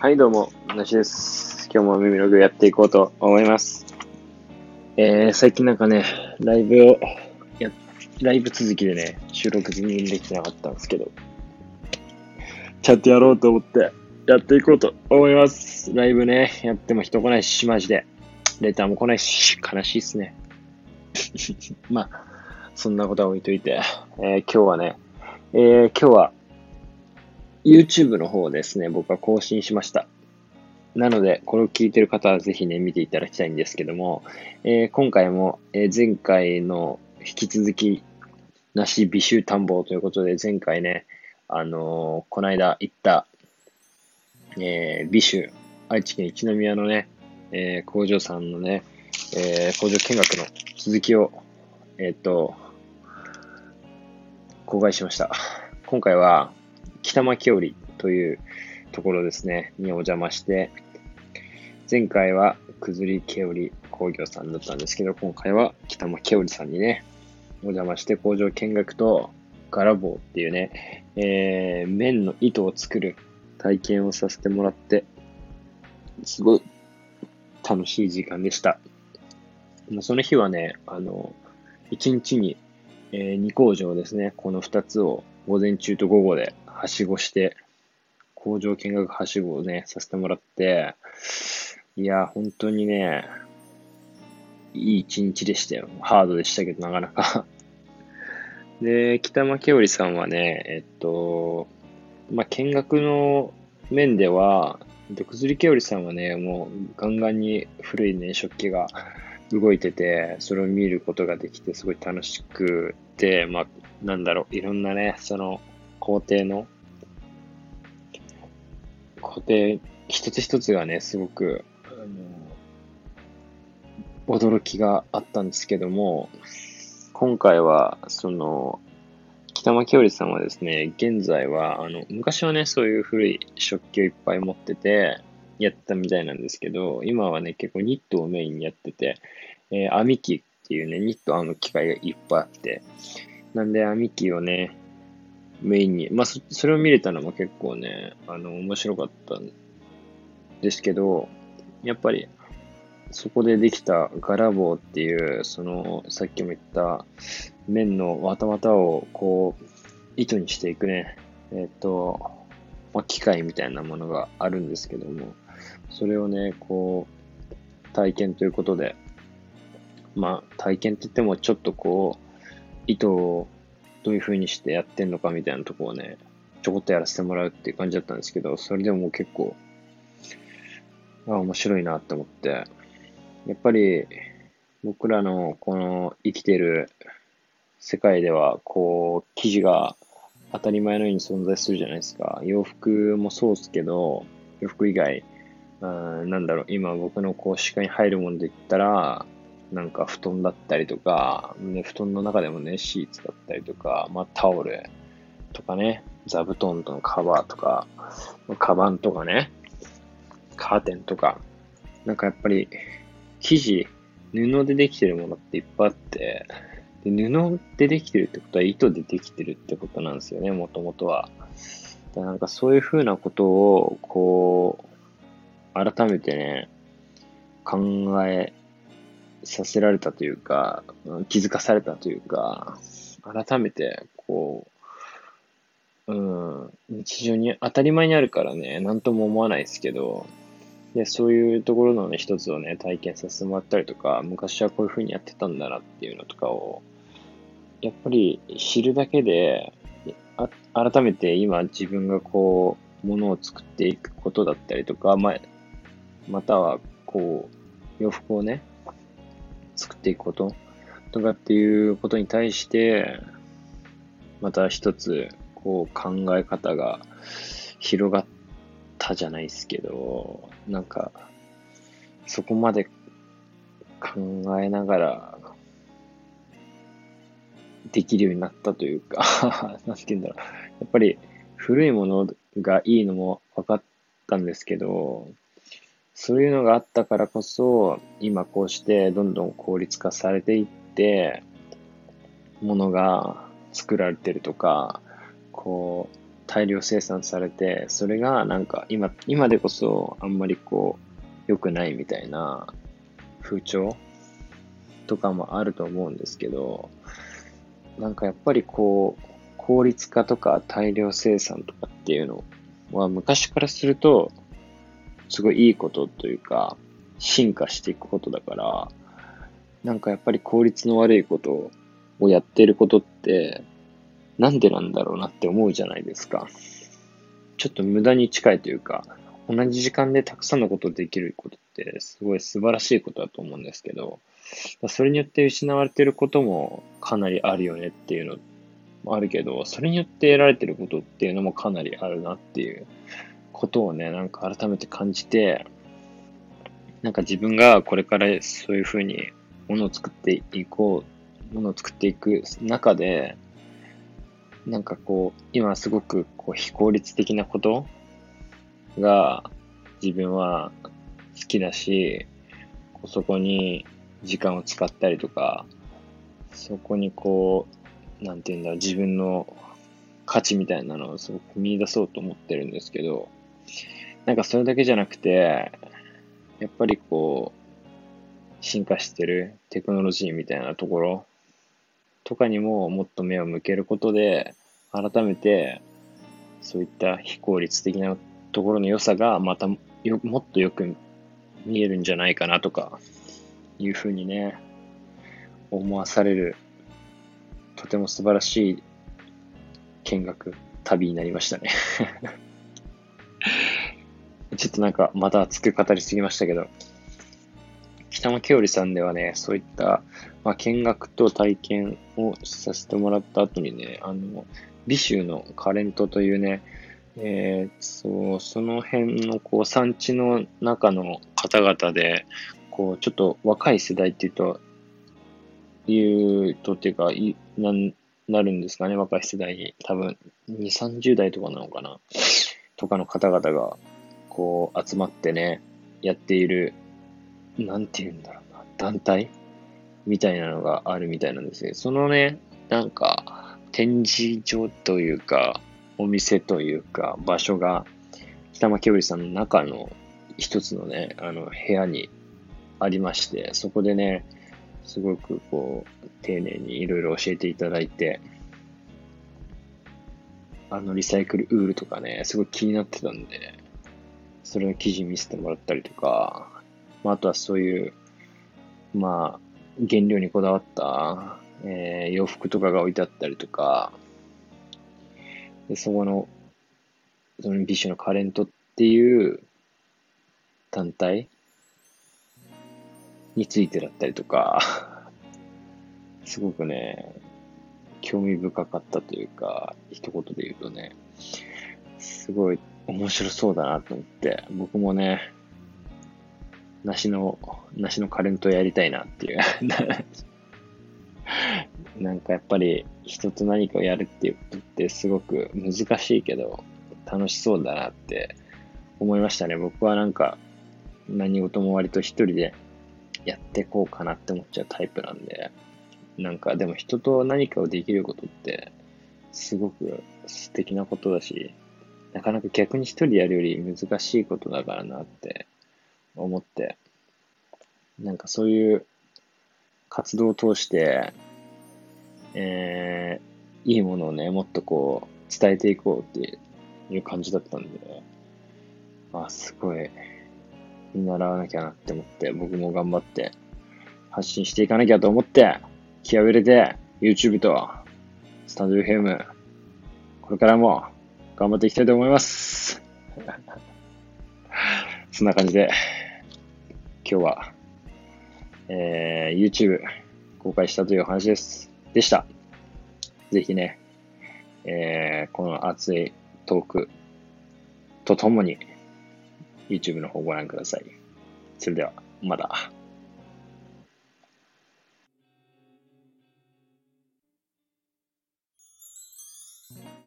はい、どうも、なしです。今日も耳の具やっていこうと思います。えー、最近なんかね、ライブを、や、ライブ続きでね、収録全然できてなかったんですけど、ちゃんとやろうと思って、やっていこうと思います。ライブね、やっても人来ないし、マジで。レターも来ないし、悲しいっすね。まあ、そんなことは置いといて、えー今日はね、えー今日は YouTube の方ですね、僕は更新しました。なので、これを聞いてる方はぜひね、見ていただきたいんですけども、えー今回も、え前回の引き続き、梨美酒探訪ということで、前回ね、あのーこの間行った、えー美酒、愛知県一宮のね、えー工場さんのね、えー工場見学の続きを、えーっと、公開しました。今回は、北巻織というところですね、にお邪魔して、前回はくずりけおり工業さんだったんですけど、今回は北巻織さんにね、お邪魔して工場見学と、ガラボーっていうね、えー、綿の糸を作る体験をさせてもらって、すごい楽しい時間でした。その日はね、あの、一日に、えー、2工場ですね、この2つを午前中と午後ではしごして、工場見学はしごをね、させてもらって、いや、本当にね、いい一日でしたよ。ハードでしたけど、なかなか。で、北巻織さんはね、えっと、まあ、見学の面では、くずりけおりさんはね、もうガンガンに古いね、食器が動いてて、それを見ることができて、すごい楽しくて、まあ、なんだろう、いろんなね、その工程の、工程一つ一つがね、すごく、あの、驚きがあったんですけども、今回は、その、北巻織さんはですね、現在は、あの、昔はね、そういう古い食器をいっぱい持ってて、やったみたいなんですけど、今はね、結構ニットをメインにやってて、えー編み機っていうね、ニット編む機械がいっぱいあって、なんで編み機をね、メインに、まあそ、それを見れたのも結構ね、あの、面白かったんですけど、やっぱり、そこでできたガラボーっていう、その、さっきも言った、面のわたわたを、こう、糸にしていくね、えっ、と、まあ、機械みたいなものがあるんですけども、それをね、こう、体験ということで、まあ、体験って言っても、ちょっとこう、糸をどういう風にしてやってんのかみたいなところをね、ちょこっとやらせてもらうっていう感じだったんですけど、それでも結構、あ面白いなって思って、やっぱり、僕らのこの生きてる世界では、こう、生地が当たり前のように存在するじゃないですか。洋服もそうですけど、洋服以外、うんなんだろう、今僕のこう視界に入るもので言ったら、なんか布団だったりとか、ね、布団の中でもね、シーツだったりとか、まあタオルとかね、座布団とのカバーとか、カバンとかね、カーテンとか、なんかやっぱり生地、布でできてるものっていっぱいあって、で布でできてるってことは糸でできてるってことなんですよね、もともとは。だなんかそういうふうなことを、こう、改めてね、考えさせられたというか、気づかされたというか、改めて、こう、うん、日常に当たり前にあるからね、なんとも思わないですけど、で、そういうところのね、一つをね、体験させてもらったりとか、昔はこういう風にやってたんだなっていうのとかを、やっぱり知るだけで、あ改めて今自分がこう、ものを作っていくことだったりとか、まあ、またはこう、洋服をね、作っていくこととかっていうことに対して、また一つ、こう、考え方が広がったじゃないですけど、なんか、そこまで考えながら、できるようになったというか、なんて言うんだろう。やっぱり古いものがいいのも分かったんですけど、そういうのがあったからこそ、今こうしてどんどん効率化されていって、ものが作られてるとか、こう、大量生産されて、それがなんか今、今でこそあんまりこう、良くないみたいな風潮とかもあると思うんですけど、なんかやっぱりこう、効率化とか大量生産とかっていうのは昔からすると、すごいいいことというか、進化していくことだから、なんかやっぱり効率の悪いことをやってることって、なんでなんだろうなって思うじゃないですか。ちょっと無駄に近いというか、同じ時間でたくさんのことできることってすごい素晴らしいことだと思うんですけど、それによって失われてることもかなりあるよねっていうのもあるけど、それによって得られてることっていうのもかなりあるなっていうことをね、なんか改めて感じて、なんか自分がこれからそういうふうにものを作っていこう、ものを作っていく中で、なんかこう、今すごくこう非効率的なことが自分は好きだし、そこに時間を使ったりとか、そこにこう、なんていうんだろう、自分の価値みたいなのをすごく見出そうと思ってるんですけど、なんかそれだけじゃなくて、やっぱりこう、進化してるテクノロジーみたいなところとかにももっと目を向けることで、改めてそういった非効率的なところの良さがまたよもっとよく見えるんじゃないかなとかいうふうにね、思わされる、とても素晴らしい見学、旅になりましたね。ちょっとなんかまた熱く語りすぎましたけど、北間京里さんではね、そういった、まあ、見学と体験をさせてもらった後にね、あの、美州のカレントというね、えー、そう、その辺のこう産地の中の方々で、こう、ちょっと若い世代っていうと、いうとっていうか、いな、なるんですかね、若い世代に。多分、2、30代とかなのかな。とかの方々が、こう、集まってね、やっている、なんて言うんだろうな、団体みたいなのがあるみたいなんですね。そのね、なんか、展示場というか、お店というか、場所が、北間き織さんの中の一つのね、あの、部屋にありまして、そこでね、すごくこう、丁寧にいろいろ教えていただいて、あの、リサイクルウールとかね、すごい気になってたんで、それの記事見せてもらったりとか、まあ、あとはそういう、まあ、原料にこだわった、えー、洋服とかが置いてあったりとか、で、そこの、そのビッシュのカレントっていう団体についてだったりとか、すごくね、興味深かったというか、一言で言うとね、すごい面白そうだなと思って、僕もね、梨の、梨のカレントやりたいなっていう なんかやっぱり人と何かをやるっていうことってすごく難しいけど楽しそうだなって思いましたね。僕はなんか何事も割と一人でやってこうかなって思っちゃうタイプなんで、なんかでも人と何かをできることってすごく素敵なことだし、なかなか逆に一人やるより難しいことだからなって思って、なんかそういう活動を通して、えー、いいものをね、もっとこう、伝えていこうっていう感じだったんで、あ、すごい、見習わなきゃなって思って、僕も頑張って発信していかなきゃと思って、気合を入れて、YouTube と、スタンド FM、これからも頑張っていきたいと思います。そんな感じで、今日は、えー、YouTube 公開したという話です。でした。ぜひね、えー、この熱いトークとともに YouTube の方をご覧ください。それでは、また。